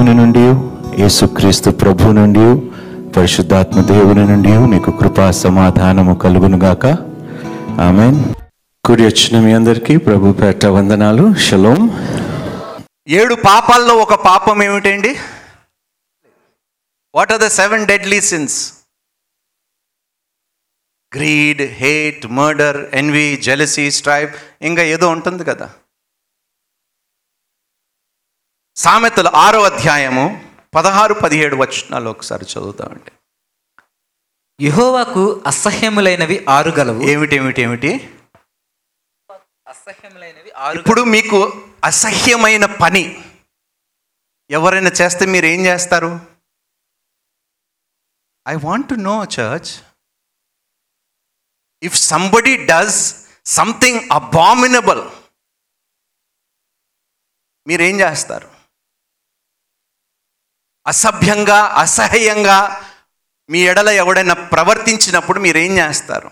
దేవుని నుండి యేసుక్రీస్తు ప్రభు నుండి పరిశుద్ధాత్మ దేవుని నుండి మీకు కృపా సమాధానము కలుగునుగాక ఆమె కూడి వచ్చిన మీ అందరికీ ప్రభు పేట వందనాలు. షలోం. ఏడు పాపాల్లో ఒక పాపం ఏమిటండి? What are the seven deadly sins greed hate murder envy jealousy strife ఇంకా ఏదో ఉంటుంది కదా. సామెతలు ఆరో అధ్యాయము పదహారు పదిహేడు వచనాలు ఒకసారి చదువుతామండి. యెహోవాకు అసహ్యములైనవి ఆరు గలవు ఏమిటి ఏమిటి ఏమిటి? అసహ్యములైనవి ఆరు ఇప్పుడు మీకు అసహ్యమైన పని ఎవరైనా చేస్తే మీరు ఏం చేస్తారు? I want to know church if somebody does something abominable మీరేం చేస్తారు? అసభ్యంగా అసహ్యంగా మీ ఎడల ఎవడైనా ప్రవర్తించినప్పుడు మీరు ఏం చేస్తారు?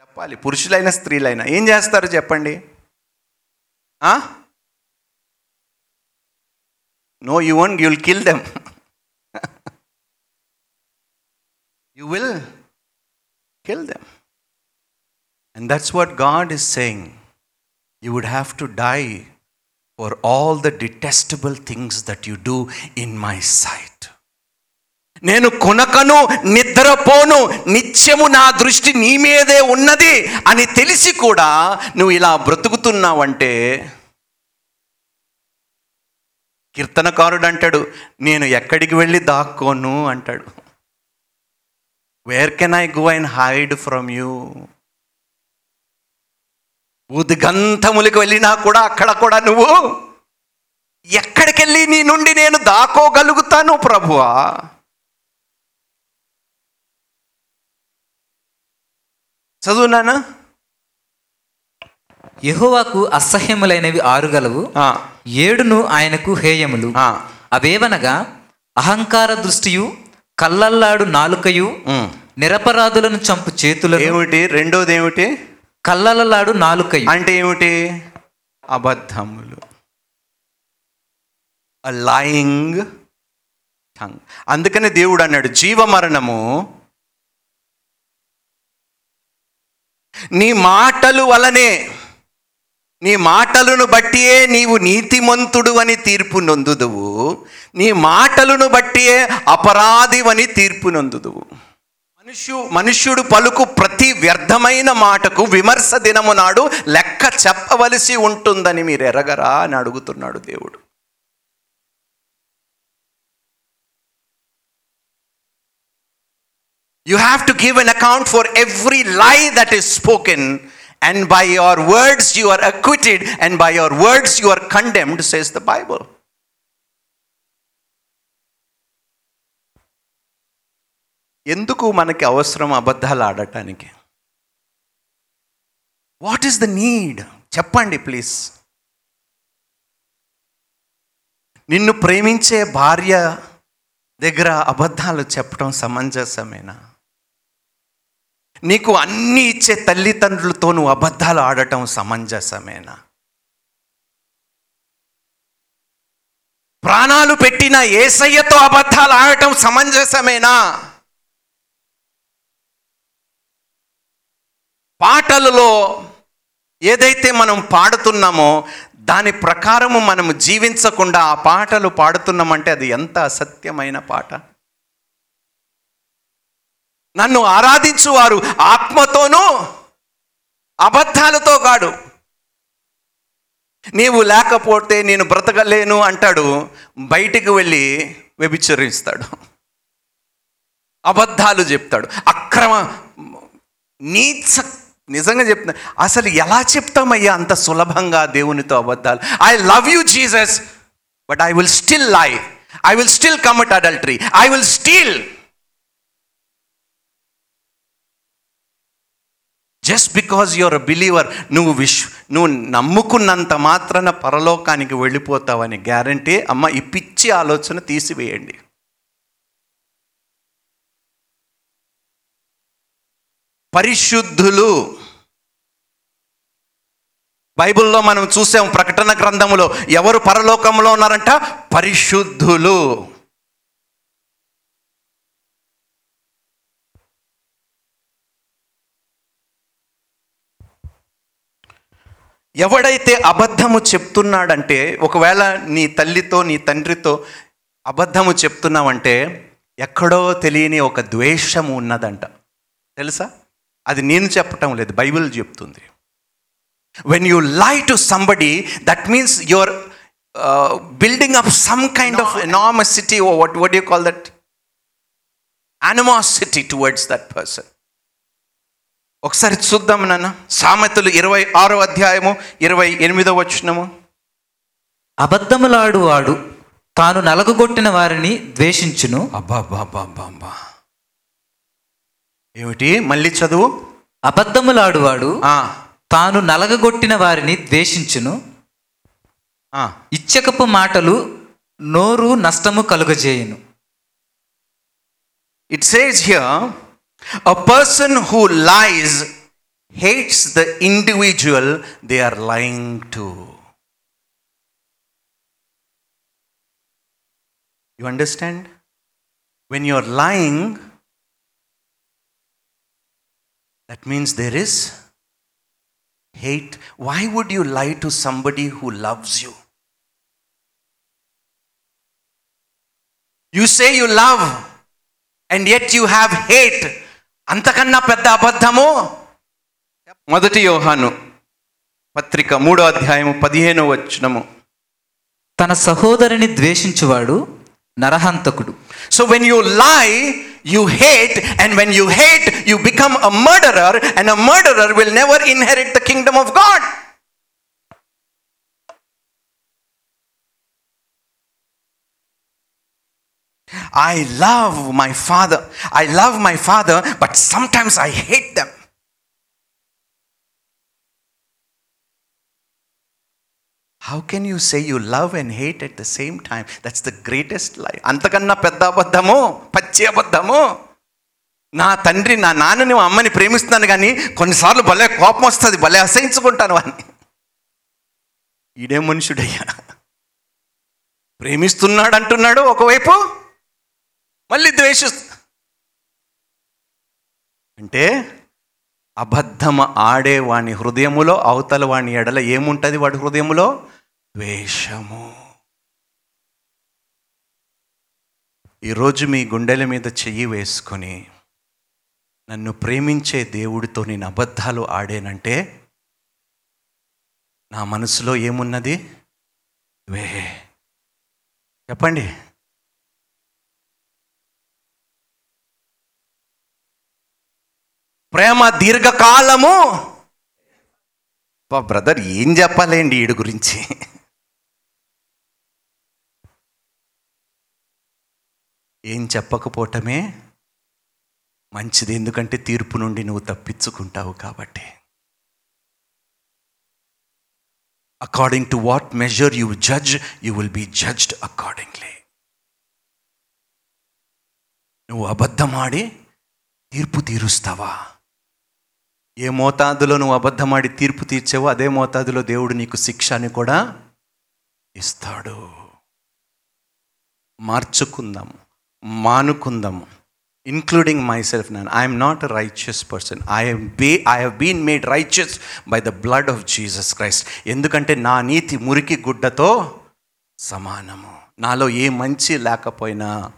చెప్పాలి. పురుషులైన స్త్రీలైనా ఏం చేస్తారు చెప్పండి? No you one you will kill them you will kill them and that's what God is saying you would have to die for all the detestable things that you do in my sight నేను కొనకను నిద్రపోను నిత్యము నా దృష్టి నీ మీదే ఉన్నది అని తెలిసి కూడా నువ్వు ఇలా బ్రతుకుతున్నావంటే కీర్తనకారుడు అంటాడు నేను ఎక్కడికి వెళ్ళి దాక్కోను? అంటాడు. Where can I go and hide from you ఉద్గంధములకు వెళ్ళినా కూడా అక్కడ కూడా నువ్వు ఎక్కడికెళ్ళి నీ నుండి నేను దాకోగలుగుతాను ప్రభువా? చదువునానా యెహోవాకు అసహ్యములైనవి ఆరు గలవు ఆ, ఏడును ఆయనకు హేయములు. ఆ, అవేవనగా అహంకార దృష్టియు కల్లల్లాడు నాలుకయు. నిరపరాధులను చంపు చేతులను. ఏమిటి? రెండోది ఏమిటి కల్లలలాడు నాలుక అంటే ఏమిటి? అబద్ధములు. లయింగ్ టంగ్ అందుకనే దేవుడు అన్నాడు జీవమరణము నీ మాటలు వలనే నీ మాటలను బట్టియే నీవు నీతిమంతుడు అని తీర్పు నొందుదువు. నీ మాటలను బట్టియే అపరాధివని తీర్పు నొందుదువు. మనుషు మనుష్యుడు పలుకు ప్రతి వ్యర్థమైన మాటకు విమర్శ దినము నాడు లెక్క చెప్పవలసి ఉంటుందని మీరు ఎరగరా అని అడుగుతున్నాడు దేవుడు. You have to give an account for every lie that is spoken and by your words you are acquitted and by your words you are condemned says the Bible ఎందుకు మనకి అవసరం అబద్ధాలు ఆడటానికి? వాట్ ఈస్ ద నీడ్ చెప్పండి please నిన్ను ప్రేమించే భార్య దగ్గర అబద్ధాలు చెప్పడం సమంజసమేనా? నీకు అన్నీ ఇచ్చే తల్లిదండ్రులతో నువ్వు అబద్ధాలు ఆడటం సమంజసమేనా? ప్రాణాలు పెట్టిన ఏసయ్యతో అబద్ధాలు ఆడటం సమంజసమేనా? పాటలలో ఏదైతే మనం పాడుతున్నామో దాని ప్రకారము మనం జీవించకుండా ఆ పాటలు పాడుతున్నామంటే అది ఎంత అసత్యమైన పాట. నన్ను ఆరాధించువారు ఆత్మతోనూ అబద్ధాలతో కాడు నీవు లేకపోతే నేను బ్రతకలేను అంటాడు బయటికి వెళ్ళి వ్యభిచరిస్తాడు. అబద్ధాలు చెప్తాడు. అక్రమ నీచ నిజంగా చెప్తున్నా అసలు ఎలా చెప్తామయ్యా అంత సులభంగా దేవునితో అబద్ధాలు? I love you Jesus but I will still lie I will still commit adultery I will still just because your believer నువ్వు విష్ నువ్వు నమ్ముకున్నంత మాత్రాన పరలోకానికి వెళ్ళిపోతావని గ్యారంటీ అమ్మ ఈ పిచ్చి ఆలోచన తీసివేయండి. పరిశుద్ధులు. బైబిల్లో మనం చూసాం ప్రకటన గ్రంథములో ఎవరు పరలోకంలో ఉన్నారంట? పరిశుద్ధులు. ఎవడైతే అబద్ధము చెప్తున్నాడంటే ఒకవేళ నీ తల్లితో నీ తండ్రితో అబద్ధము చెప్తున్నావంటే ఎక్కడో తెలియని ఒక ద్వేషము ఉన్నదంట. తెలుసా? అది నేను చెప్పటం లేదు బైబిల్ చెప్తుంది. When you lie to somebody that means your building up some kind of animosity what what you call that animosity towards that person ఒకసారి చూద్దాం నాన్న. సామెతలు ఇరవై ఆరో అధ్యాయము ఇరవై ఎనిమిదో వచ్చినము అబద్ధములాడువాడు తాను నలగగొట్టిన వారిని ద్వేషించును. అబ్బాబ్బాబ్బాబ్బా ఏమిటి? మళ్ళీ చదువు? అబద్ధములాడువాడు తాను నలగగొట్టిన వారిని ద్వేషించును. ఇచ్చకపు మాటలు నోరు నష్టము కలుగజేయును. It says here a person who lies hates the individual they are lying to you understand when you are lying that means there is hate why would you lie to somebody who loves you you say you love and yet you have hate అంతకన్నా పెద్ద అబద్ధము? మొదటి యోహాను పత్రిక మూడో అధ్యాయము పదిహేను వచ్చినము తన సహోదరిని ద్వేషించువాడు నరహంతకుడు so when you lie you hate and when you hate you become a murderer and a murderer will never inherit the kingdom of God I love my father. I love my father, but sometimes I hate them. How can you say you love and hate at the same time that's the greatest life అంతకన్నా పెద్ద అబద్ధము పచ్చి అబద్ధము నా తండ్రి నా నాన్నని మా అమ్మని ప్రేమిస్తున్నాను కానీ కొన్నిసార్లు భలే కోపం వస్తుంది భలే అసహించుకుంటాను అని ఈడే మనుషుడయ్యా. ప్రేమిస్తున్నాడు అంటున్నాడు ఒకవైపు మళ్ళీ ద్వేషిస్తు అంటే అబద్ధం ఆడేవాని హృదయములో అవతల వాని ఎడల ఏముంటుంది వాడి హృదయములో? ద్వేషము. ఈరోజు మీ గుండెల మీద చెయ్యి వేసుకొని నన్ను ప్రేమించే దేవుడితో నేను అబద్ధాలు ఆడానంటే నా మనసులో ఏమున్నది? వే. చెప్పండి. ప్రేమ దీర్ఘకాలము. బ్రదర్ ఏం చెప్పాలండి వీడి గురించి? ఏం చెప్పకపోవటమే మంచిది. ఎందుకంటే తీర్పు నుండి నువ్వు తప్పించుకుంటావు కాబట్టి. According to what measure you judge you will be judged accordingly నువ్వు అబద్ధమాడి తీర్పు తీరుస్తావా? ఏ మోతాదులో నువ్వు అబద్ధమాడి తీర్పు తీర్చావో అదే మోతాదులో దేవుడు నీకు శిక్షని కూడా ఇస్తాడు. మార్చుకుందాము మానుకుందాము ఇన్క్లూడింగ్ మై సెల్ఫ్ నేను I'm not a righteous person I'm be I been made righteous by the blood of Jesus Christ ఎందుకంటే నా నీతి మురికి గుడ్డతో సమానము. నాలో ఏ మంచి లేకపోయినా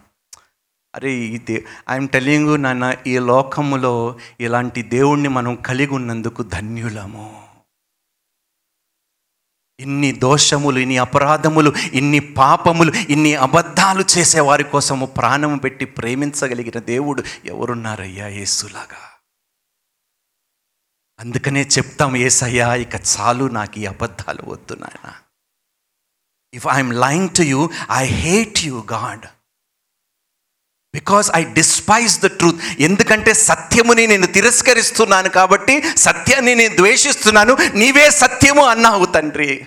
అరే ఇది ఐఎమ్ టెలింగ్ నాన్న ఈ లోకములో ఇలాంటి దేవుణ్ణి మనం కలిగి ఉన్నందుకు ధన్యులము. ఇన్ని దోషములు ఇన్ని అపరాధములు ఇన్ని పాపములు ఇన్ని అబద్ధాలు చేసే వారి కోసము ప్రాణం పెట్టి ప్రేమించగలిగిన దేవుడు ఎవరున్నారయ్యా యేసులాగా? అందుకనే చెప్తాం ఏసయ్యా ఇక చాలు నాకు ఈ అబద్ధాలు వద్దు నాయన. If I'm lying to you I hate you God because I despise the truth ఎందుకంటే సత్యముని నేను తిరస్కరిస్తున్నాను కాబట్టి సత్యాన్ని నేను ద్వేషిస్తున్నాను. నీవే సత్యము అన్నావు తండ్రి.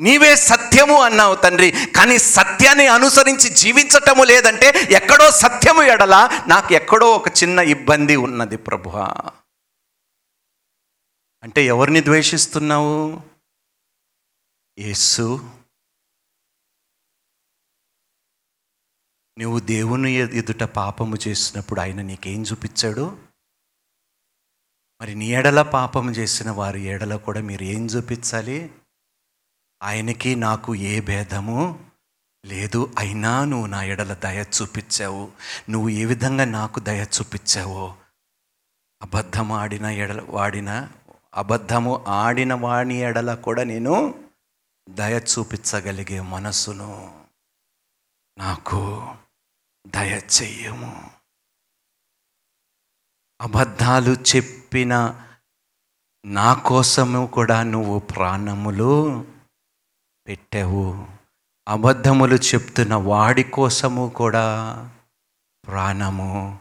నీవే సత్యము అన్నావు తండ్రి. కానీ సత్యాన్ని అనుసరించి జీవించటము లేదంటే ఎక్కడో సత్యము ఎడల నాకు ఎక్కడో ఒక చిన్న ఇబ్బంది ఉన్నది ప్రభువా. అంటే ఎవరిని ద్వేషిస్తున్నావు? యేసు. నువ్వు దేవుని ఎదుట పాపము చేసినప్పుడు ఆయన నీకేం చూపించాడు? మరి నీ ఎడల పాపము చేసిన వారి ఎడల కూడా మీరు ఏం చూపించాలి? ఆయనకి నాకు ఏ భేదము లేదు అయినా నువ్వు నా ఎడల దయ చూపించావు. నువ్వు ఏ విధంగా నాకు దయ చూపించావో? అబద్ధం ఆడిన ఎడల వాడిన అబద్ధము ఆడిన వాడిని ఎడల కూడా నేను దయ చూపించగలిగే మనసును నాకు దయ అబద్ధాలు చెప్పిన నా కోసము కూడా నువ్వు ప్రాణములు పెట్టావు. అబద్ధములు చెప్తున్న వాడి కోసము కూడా ప్రాణము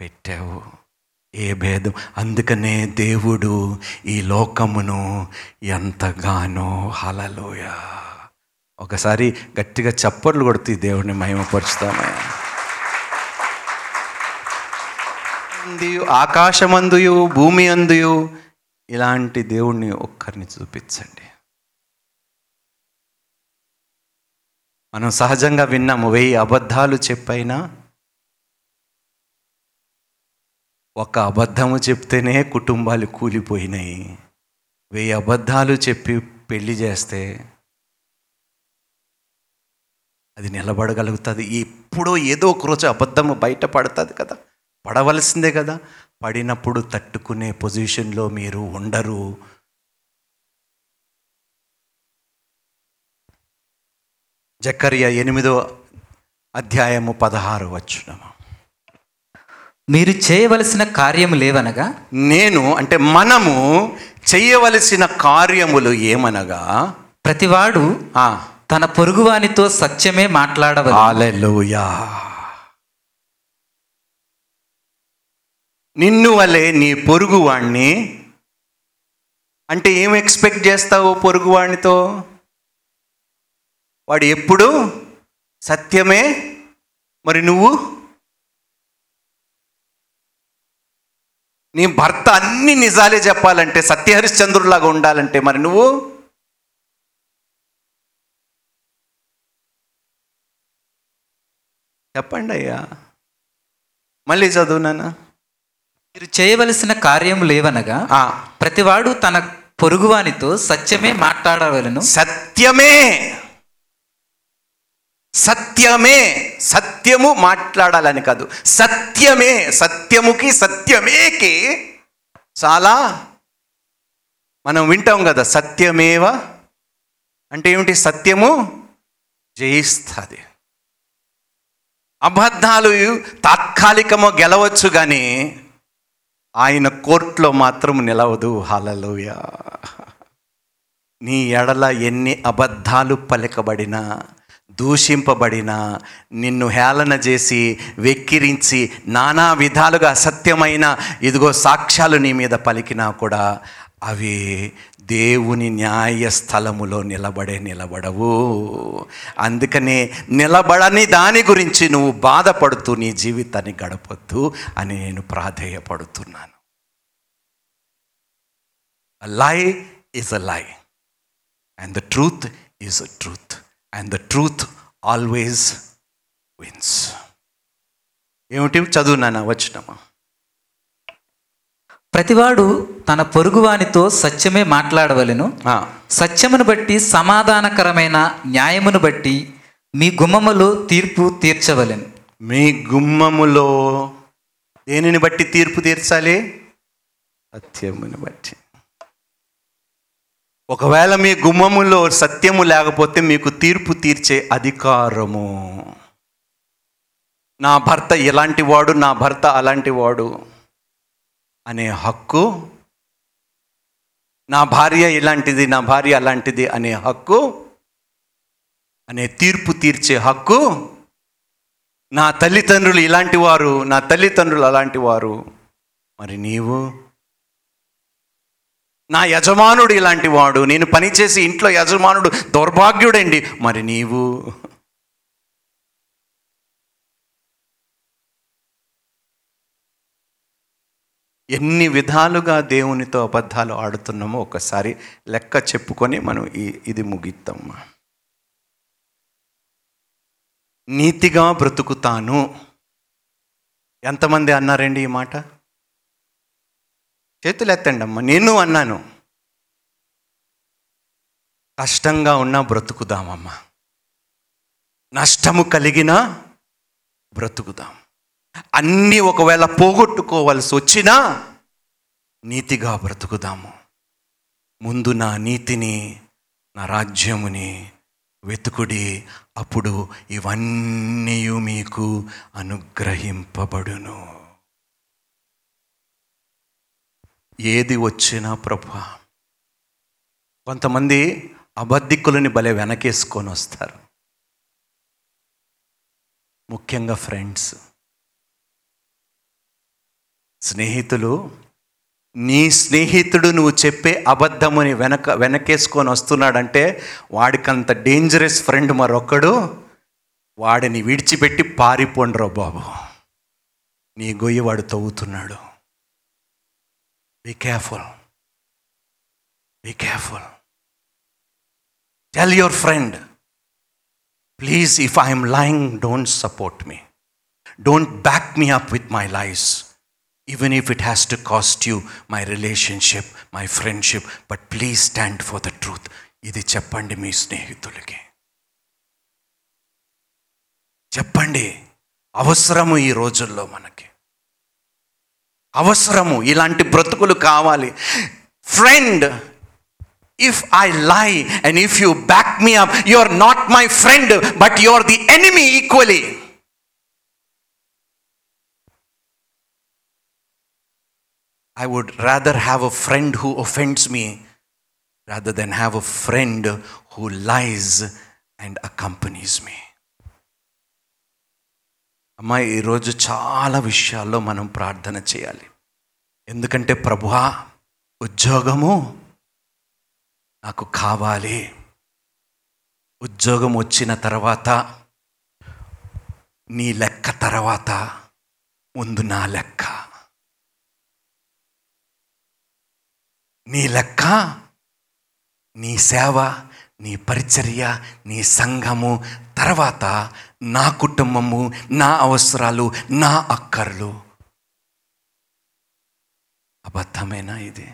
పెట్టావు. ఏ భేదం? అందుకనే దేవుడు ఈ లోకమును ఎంతగానో హలలోయ ఒకసారి గట్టిగా చప్పట్లు కొడుతూ దేవుడిని మహిమపరుస్తామయ్యా అందియు ఆకాశమందుయు భూమి అందుయు ఇలాంటి దేవుణ్ణి ఒక్కరిని చూపించండి. మనం సహజంగా విన్నాము వెయ్యి అబద్ధాలు చెప్పైనా ఒక అబద్ధము చెప్తేనే కుటుంబాలు కూలిపోయినాయి. వెయ్యి అబద్ధాలు చెప్పి పెళ్ళి చేస్తే అది నిలబడగలుగుతుంది. ఎప్పుడో ఏదో ఒక రోజు అబద్ధము బయటపడుతుంది కదా. పడవలసిందే కదా. పడినప్పుడు తట్టుకునే పొజిషన్లో మీరు ఉండరు. జకర్య ఎనిమిదో అధ్యాయము పదహారు వచ్చునము మీరు చేయవలసిన కార్యము లేవనగా? నేను అంటే మనము చేయవలసిన కార్యములు ఏమనగా? ప్రతివాడు తన పొరుగువానితో సత్యమే మాట్లాడవలెను. నిన్ను వలె నీ పొరుగువాణ్ణి. అంటే ఏం ఎక్స్పెక్ట్ చేస్తావు పొరుగువాణ్ణితో? వాడు ఎప్పుడు సత్యమే? మరి నువ్వు? నీ భర్త అన్ని నిజాలే చెప్పాలంటే సత్యహరిశ్చంద్రులాగా ఉండాలంటే మరి నువ్వు? చెప్పండి అయ్యా మళ్ళీ చదువు నానా మీరు చేయవలసిన కార్యము లేవనగా ఆ, ప్రతివాడు తన పొరుగువానితో సత్యమే మాట్లాడవలను. సత్యమే. సత్యమే. సత్యము మాట్లాడాలని కాదు. సత్యమే. సత్యముకి సత్యమేకి చాలా మనం వింటాం కదా సత్యమేవ అంటే ఏమిటి? సత్యము జయిస్తుంది. అబద్ధాలు తాత్కాలికము గెలవచ్చు కానీ ఆయన కోర్టులో మాత్రం నిలవదు. హలలోయ నీ ఎడల ఎన్ని అబద్ధాలు పలికబడినా దూషింపబడినా నిన్ను హేళన చేసి వెక్కిరించి నానా విధాలుగా అసత్యమైన ఇదిగో సాక్ష్యాలు నీ మీద పలికినా కూడా అవి దేవుని న్యాయ స్థలములో నిలబడే నిలబడవు. అందుకనే నిలబడని దాని గురించి నువ్వు బాధపడుతూ నీ జీవితాన్ని గడపొద్దు అని నేను ప్రాధేయపడుతున్నాను. Lie is a lie and the truth is a truth and the truth always wins ఏమిటి? చదువు నాన్న వచ్చినమా ప్రతివాడు తన పొరుగువానితో సత్యమే మాట్లాడవలెను. సత్యమును బట్టి సమాధానకరమైన న్యాయమును బట్టి మీ గుమ్మములో తీర్పు తీర్చవలెను. మీ గుమ్మములో దేనిని బట్టి తీర్పు తీర్చాలి? సత్యముని బట్టి. ఒకవేళ మీ గుమ్మములో సత్యము లేకపోతే మీకు తీర్పు తీర్చే అధికారము. నా భర్త ఇలాంటి వాడు నా భర్త అలాంటి వాడు. అనే హక్కు నా భార్య ఇలాంటిది నా భార్య అలాంటిది అనే హక్కు అనే తీర్పు తీర్చే హక్కు నా తల్లిదండ్రులు ఇలాంటి వారు నా తల్లిదండ్రులు అలాంటి వారు. మరి నీవు? నా యజమానుడు ఇలాంటి వాడు నేను పనిచేసి ఇంట్లో యజమానుడు దౌర్భాగ్యుడండి. మరి నీవు? ఎన్ని విధాలుగా దేవునితో అబద్ధాలు ఆడుతున్నామో ఒకసారి లెక్క చెప్పుకొని మనం ఈ ఇది ముగిద్దాం. నీతిగా బ్రతుకుతాను. ఎంతమంది అన్నారండి ఈ మాట? చేతులు ఎత్తండి నేను అన్నాను. కష్టంగా ఉన్నా బ్రతుకుదామమ్మా. నష్టము కలిగినా బ్రతుకుదాం. అన్నీ ఒకవేళ పోగొట్టుకోవాల్సి వచ్చినా నీతిగా బ్రతుకుదాము. ముందు నా నీతిని నా రాజ్యముని వెతుకుడి అప్పుడు ఇవన్నీ మీకు అనుగ్రహింపబడును. ఏది వచ్చినా ప్రభా కొంతమంది అబద్ధికులని భలే వెనకేసుకొని వస్తారు. ముఖ్యంగా ఫ్రెండ్స్. స్నేహితులు నీ స్నేహితుడు నువ్వు చెప్పే అబద్ధముని వెనక వెనకేసుకొని వస్తున్నాడంటే వాడికంత డేంజరస్ ఫ్రెండ్ మరొక్కడు వాడిని విడిచిపెట్టి పారిపోండ్రో బాబు. నీ గొయ్యి వాడు తవ్వుతున్నాడు. Be careful be careful tell your friend please if I'm lying don't support me don't back me up with my life even if it has to cost you my relationship my friendship but please stand for the truth ఇది చెప్పండి మీ స్నేహితులకి. చెప్పండి. అవసరము ఈ రోజుల్లో మనకి. అవసరము ఇలాంటి బ్రతుకులు కావాలి. Friend if I lie and if you back me up you are not my friend but you are the enemy equally I would rather have a friend who offends me rather then have a friend who lies and accompanies me అమ్మాయి ఈరోజు చాలా విషయాల్లో మనం ప్రార్థన చేయాలి. ఎందుకంటే ప్రభువా ఉద్యోగము నాకు కావాలి. ఉద్యోగం వచ్చిన తర్వాత నీ లెక్క తర్వాత ముందు నా లెక్క. నీ లెక్క నీ సేవ నీ పరిచర్య నీ సంఘము తర్వాత నా కుటుంబము నా అవసరాలు నా అక్కర్లు. అబద్ధమేనా ఇది?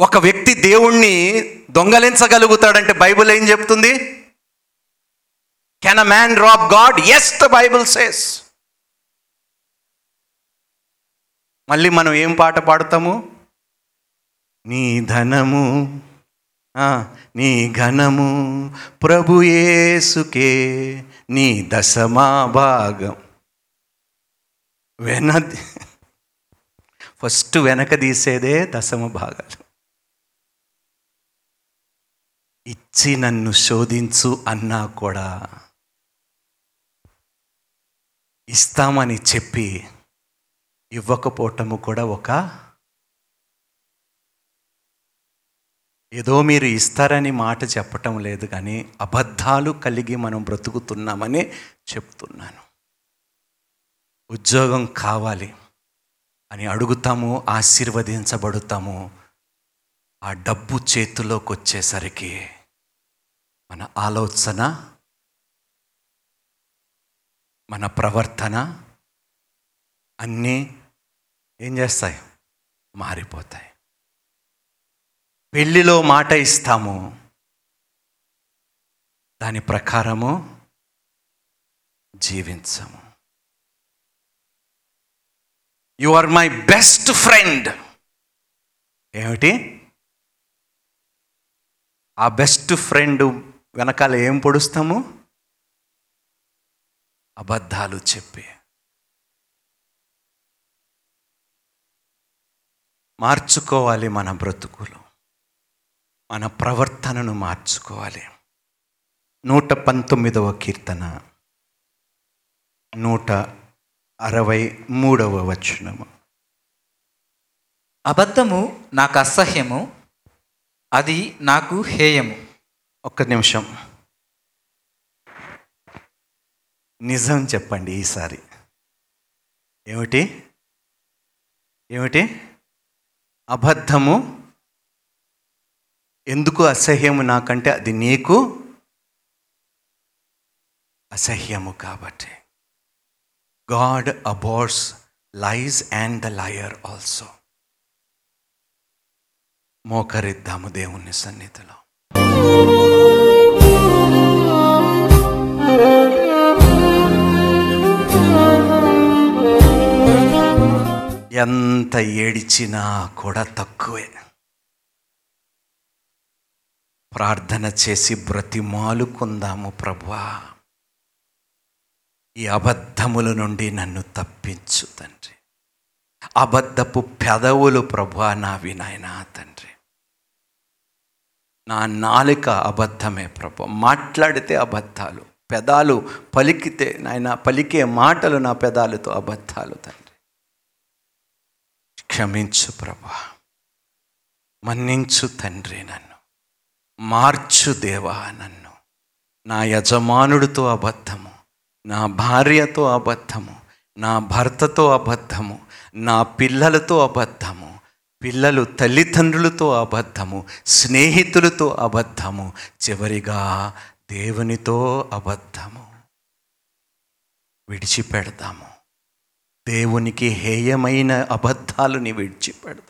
ఒక వ్యక్తి దేవుణ్ణి దొంగలించగలుగుతాడంటే బైబిల్ ఏం చెప్తుంది? Can a man rob God? Yes the Bible says. మళ్ళీ మనం ఏం పాట పాడతాము? నీ ధనము నీ ఘనము ప్రభుయేసుకే నీ దశమా భాగం. వెన ఫస్ట్ వెనక తీసేదే దశమ భాగాలు. ఇచ్చి నన్ను శోధించు అన్నా కూడా ఇస్తామని చెప్పి ఇవ్వకపోవటము కూడా ఒక ఏదో మీరు ఇస్తారని మాట చెప్పటం లేదు కానీ అబద్ధాలు కలిగి మనం బ్రతుకుతున్నామని చెప్తున్నాను. ఉద్యోగం కావాలి అని అడుగుతాము ఆశీర్వదించబడుతాము. ఆ డబ్బు చేతిలోకి వచ్చేసరికి మన ఆలోచన మన ప్రవర్తన అన్నీ ఏం చేస్తాయి? మారిపోతాయి. పెళ్ళిలో మాట ఇస్తాము. దాని ప్రకారము జీవించము. You are my best friend ఏమిటి? ఆ బెస్ట్ ఫ్రెండ్ వెనకాల ఏం పొడుస్తాము? అబద్ధాలు చెప్పి మార్చుకోవాలి మన బ్రతుకులు. మన ప్రవర్తనను మార్చుకోవాలి. నూట పంతొమ్మిదవ కీర్తన. నూట అరవై మూడవ వచనము. అబద్ధము నాకు అసహ్యము అది నాకు హేయము. ఒక్క నిమిషం. నిజం చెప్పండి ఈసారి. ఏమిటి? ఏమిటి? అబద్ధము ఎందుకు అసహ్యము నాకంటే అది నీకు అసహ్యము కాబట్టి. God abhors lies and the liar also మోకరిద్దాము దేవుని సన్నిధిలో. ఎంత ఏడిచినా కూడా తక్కువే. ప్రార్థన చేసి బ్రతిమాలుకుందాము ప్రభువా. ఈ అబద్ధముల నుండి నన్ను తప్పించు తండ్రి. అబద్ధపు పెదవులు ప్రభువా నా వినాయనా తండ్రి. నా నాలుక అబద్ధమే ప్రభు. మాట్లాడితే అబద్ధాలు పెదాలు పలికితే నాయన పలికే మాటలు నా పెదాలతో అబద్ధాలు తండ్రి. క్షమించు ప్రభా. మన్నించు తండ్రి నన్ను. మార్చు దేవా నన్ను. నా యజమానుడితో అబద్ధము నా భార్యతో అబద్ధము నా భర్తతో అబద్ధము నా పిల్లలతో అబద్ధము పిల్లలు తల్లిదండ్రులతో అబద్ధము స్నేహితులతో అబద్ధము చివరిగా దేవునితో అబద్ధము. విడిచిపెడతాము దేవునికి హేయమైన అబద్ధాలు నీ విడిచిపెడదు.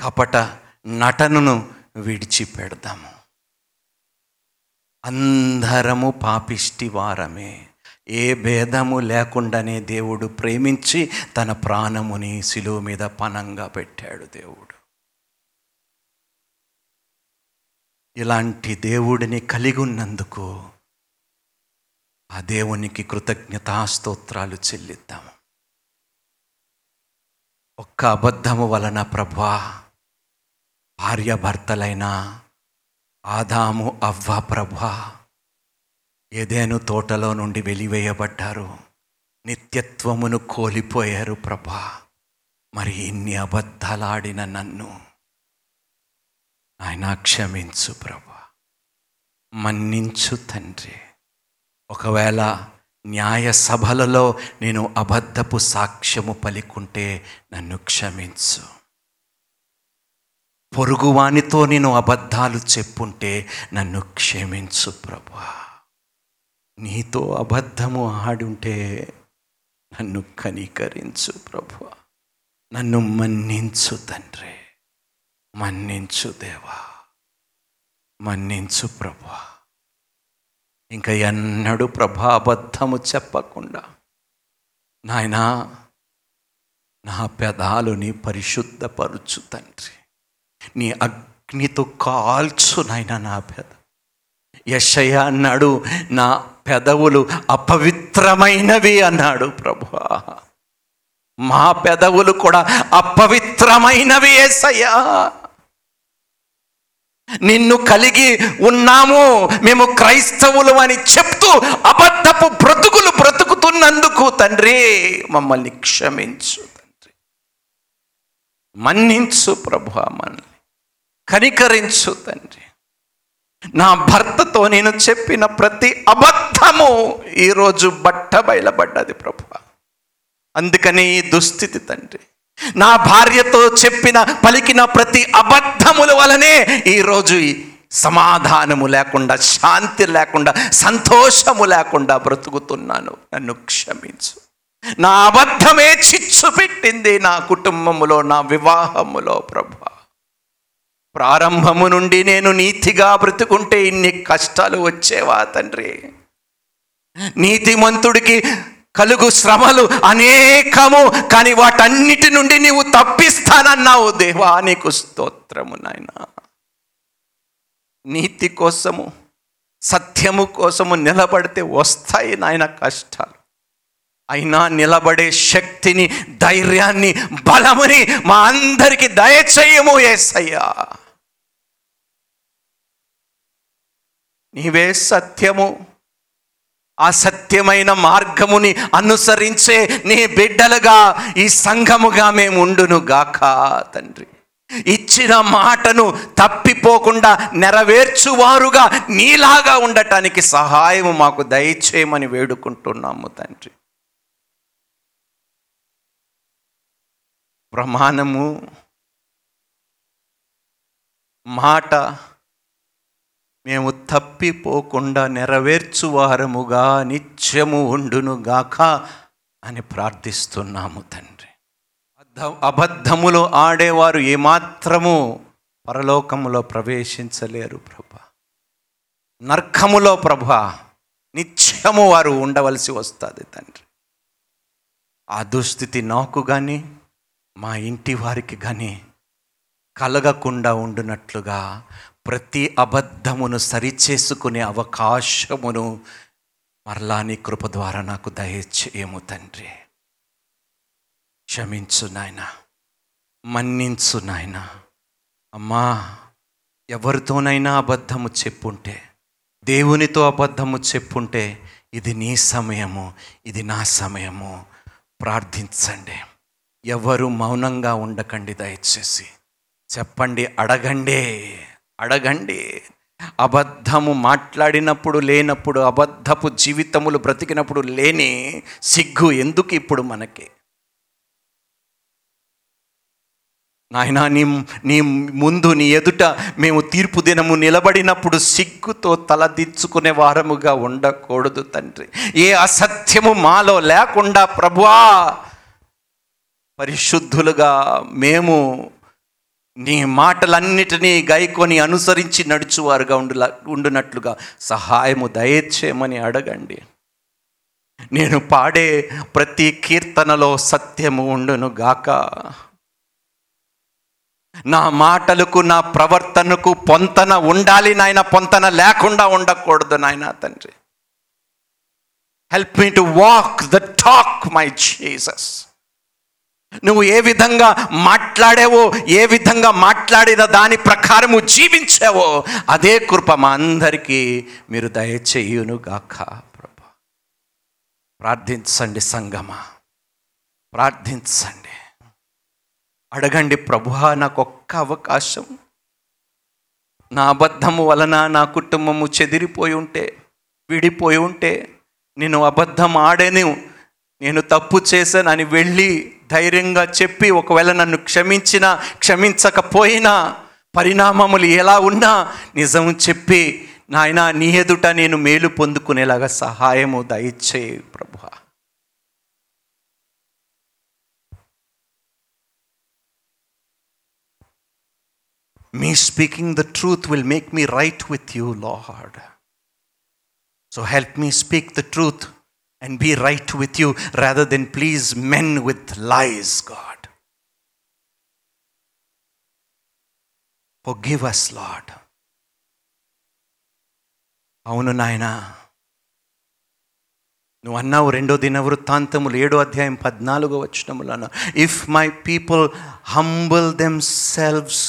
కపట నటనను విడిచిపెడదాము. అందరము పాపిష్టి వారమే. ఏ భేదము లేకుండానే దేవుడు ప్రేమించి తన ప్రాణముని శిలువ మీద పనంగా పెట్టాడు దేవుడు. ఇలాంటి దేవుడిని కలిగి ఉన్నందుకు ఆ దేవునికి కృతజ్ఞతాస్తోత్రాలు చెల్లిద్దాము. ఒక్క అబద్ధము వలన ప్రభా భార్యాభర్తలైన ఆదాము అవ్వ ప్రభా ఏదేను తోటలో నుండి వెలివేయబడ్డారు నిత్యత్వమును కోల్పోయారు ప్రభా మరి ఇన్ని అబద్ధాలాడిన నన్ను. ఆయన క్షమించు ప్రభా మన్నించు తండ్రి. ఒకవేళ న్యాయ సభలలో నేను అబద్ధపు సాక్ష్యము పలికుంటే నన్ను క్షమించు. పొరుగువానితో నేను అబద్ధాలు చెప్పుంటే నన్ను క్షమించు ప్రభా నీతో అబద్ధము ఆడుంటే నన్ను కనికరించు ప్రభు నన్ను మన్నించు తండ్రి. మన్నించు దేవా. మన్నించు ప్రభా ఇంకా ఎన్నడూ ప్రభాబద్ధము చెప్పకుండా నాయనా నా పెదాలుని పరిశుద్ధపరుచు తండ్రి. నీ అగ్నితో కాల్చు నాయన నా పెద. యశయ అన్నాడు నా పెదవులు అపవిత్రమైనవి అన్నాడు ప్రభా మా పెదవులు కూడా అపవిత్రమైనవి ఏసయ్యా నిన్ను కలిగి ఉన్నాము. మేము క్రైస్తవులు అని చెప్తూ అబద్ధపు బ్రతుకులు బ్రతుకుతున్నందుకు తండ్రి మమ్మల్ని క్షమించు తండ్రి. మన్నించు ప్రభు మనల్ని. కనికరించు తండ్రి. నా భర్తతో నేను చెప్పిన ప్రతి అబద్ధము ఈరోజు బట్ట బయలబడ్డది ప్రభు. అందుకని ఈ దుస్థితి తండ్రి. నా భార్యతో చెప్పిన పలికిన ప్రతి అబద్ధముల వలనే ఈరోజు ఈ సమాధానము లేకుండా శాంతి లేకుండా సంతోషము లేకుండా బ్రతుకుతున్నాను. నన్ను క్షమించు. నా అబద్ధమే చిచ్చు పెట్టింది నా కుటుంబములో నా వివాహములో ప్రభు. ప్రారంభము నుండి నేను నీతిగా బ్రతుకుంటే ఇన్ని కష్టాలు వచ్చేవా తండ్రి? నీతిమంతుడికి కలుగు శ్రమలు అనేకము కానీ వాటన్నిటి నుండి నీవు తప్పిస్తానన్నావు దేవా నీకు స్తోత్రము నాయన. నీతి కోసము సత్యము కోసము నిలబడితే వస్తాయి నాయన కష్టాలు. అయినా నిలబడే శక్తిని ధైర్యాన్ని బలముని మా అందరికి దయచేయము ఏసయ్యా. నీవే సత్యము ఆ సత్యమైన మార్గముని అనుసరించే నీ బిడ్డలుగా ఈ సంఘముగా మేము ఉండును గాక తండ్రి. ఇచ్చిన మాటను తప్పిపోకుండా నెరవేర్చువారుగా నీలాగా ఉండటానికి సహాయము మాకు దయచేయమని వేడుకుంటున్నాము తండ్రి. ప్రమాణము మాట మేము తప్పిపోకుండా నెరవేర్చువారముగా నిత్యము ఉండును గాక అని ప్రార్థిస్తున్నాము తండ్రి. అబద్ధ- అబద్ధములో ఆడేవారు ఏమాత్రము పరలోకములో ప్రవేశించలేరు ప్రభ. నర్కములో ప్రభా నిత్యము వారు ఉండవలసి వస్తుంది తండ్రి. ఆ దుస్థితి నాకు కానీ మా ఇంటి వారికి కానీ కలగకుండా ఉండునట్లుగా ప్రతి అబద్ధమును సరిచేసుకునే అవకాశమును మరలా నీ కృప ద్వారా నాకు దయచేయము తండ్రి. క్షమించు నాయన. మన్నించు నాయన. అమ్మా ఎవరితోనైనా అబద్ధము చెప్పుంటే దేవునితో అబద్ధము చెప్పుంటే ఇది నీ సమయము ఇది నా సమయము. ప్రార్థించండి. ఎవరు మౌనంగా ఉండకండి దయచేసి. చెప్పండి అడగండి. అడగండి. అబద్ధము మాట్లాడినప్పుడు లేనప్పుడు అబద్ధపు జీవితములు బ్రతికినప్పుడు లేని సిగ్గు ఎందుకు ఇప్పుడు మనకి? నాయన నీ నీ ముందు నీ ఎదుట మేము తీర్పు దినము నిలబడినప్పుడు సిగ్గుతో తలదించుకునే వారముగా ఉండకూడదు తండ్రి. ఏ అసత్యము మాలో లేకుండా ప్రభువా పరిశుద్ధులుగా మేము నీ మాటలన్నిటినీ గైకొని అనుసరించి నడుచువారుగా ఉండులా ఉండునట్లుగా సహాయము దయచేయమని అడగండి. నేను పాడే ప్రతి కీర్తనలో సత్యము ఉండును గాక. నా మాటలకు నా ప్రవర్తనకు పొంతన ఉండాలి నాయన పొంతన లేకుండా ఉండకూడదు నాయన తండ్రి. Help me to walk the talk my Jesus నువ్వు ఏ విధంగా మాట్లాడేవో ఏ విధంగా మాట్లాడిన దాని ప్రకారము జీవించావో అదే కృప మా అందరికీ మీరు దయచేయునుగాక ప్రభా. ప్రార్థించండి సంగమా. ప్రార్థించండి. అడగండి ప్రభువా నాకు ఒక్క అవకాశం. నా అబద్ధము వలన నా కుటుంబము చెదిరిపోయి ఉంటే విడిపోయి ఉంటే నేను అబద్ధం ఆడేను నేను తప్పు చేశానని వెళ్ళి ధైర్యంగా చెప్పి ఒకవేళ నన్ను క్షమించినా క్షమించకపోయినా పరిణామములు ఎలా ఉన్నా నిజం చెప్పి నాయన నీ ఎదుట నేను మేలు పొందుకునేలాగా సహాయము దయచేయి ప్రభు me speaking the truth will make me right with you Lord so help me speak the truth and be right with you rather than please men with lies, God. Forgive us, Lord. అవును నాయనా నువ్వు అన్నావు రెండో దిన వృత్తాంతములు ఏడో అధ్యాయం పద్నాలుగో వచ్చినములను if my people humble themselves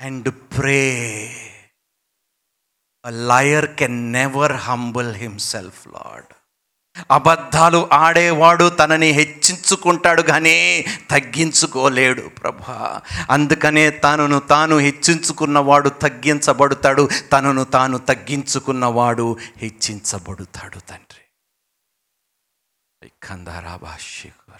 and pray A liar can never humble himself, Lord. అబద్ధాలు ఆడేవాడు తనని హెచ్చించుకుంటాడు కానీ తగ్గించుకోలేడు ప్రభా. అందుకనే తనను తాను హెచ్చించుకున్నవాడు తగ్గించబడుతాడు తనను తాను తగ్గించుకున్నవాడు హెచ్చించబడుతాడు తండ్రి. కందారా భాష్యరా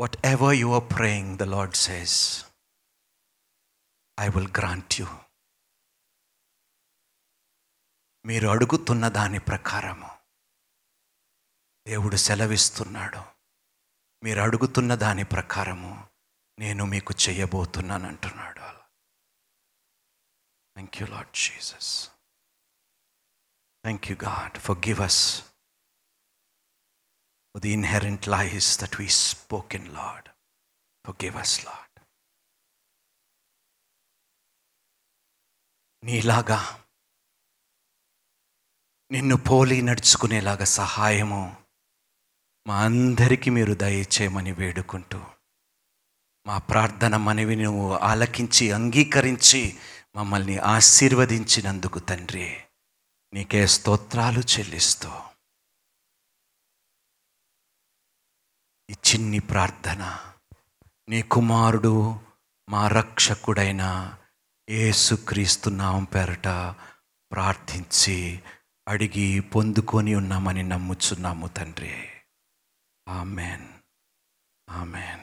Whatever you are praying, the Lord says, I will grant you. మీరు అడుగుతున్న దాని ప్రకారము. దేవుడు సెలవిస్తున్నాడు. మీరు అడుగుతున్న దాని ప్రకారము నేను మీకు చేయబోతున్నాను అంటున్నాడు అలా. Thank you Lord Jesus thank you God for give us for the inherent lies that we spoke in, Lord. Forgive us, Lord. నీలాగా నిన్ను పోలి నడుచుకునేలాగా సహాయము మా అందరికీ మీరు దయచేయమని వేడుకుంటూ మా ప్రార్థన మనవి నువ్వు ఆలకించి అంగీకరించి మమ్మల్ని ఆశీర్వదించినందుకు తండ్రి నీకే స్తోత్రాలు చెల్లిస్తూ ఈ చిన్ని ప్రార్థన. నీ కుమారుడు మా రక్షకుడైన ఏసుక్రీస్తు నామం పేరట ప్రార్థించి అడిగి పొందుకొని ఉన్నామని నమ్ముచున్నాము తండ్రి. ఆమెన్. ఆమెన్.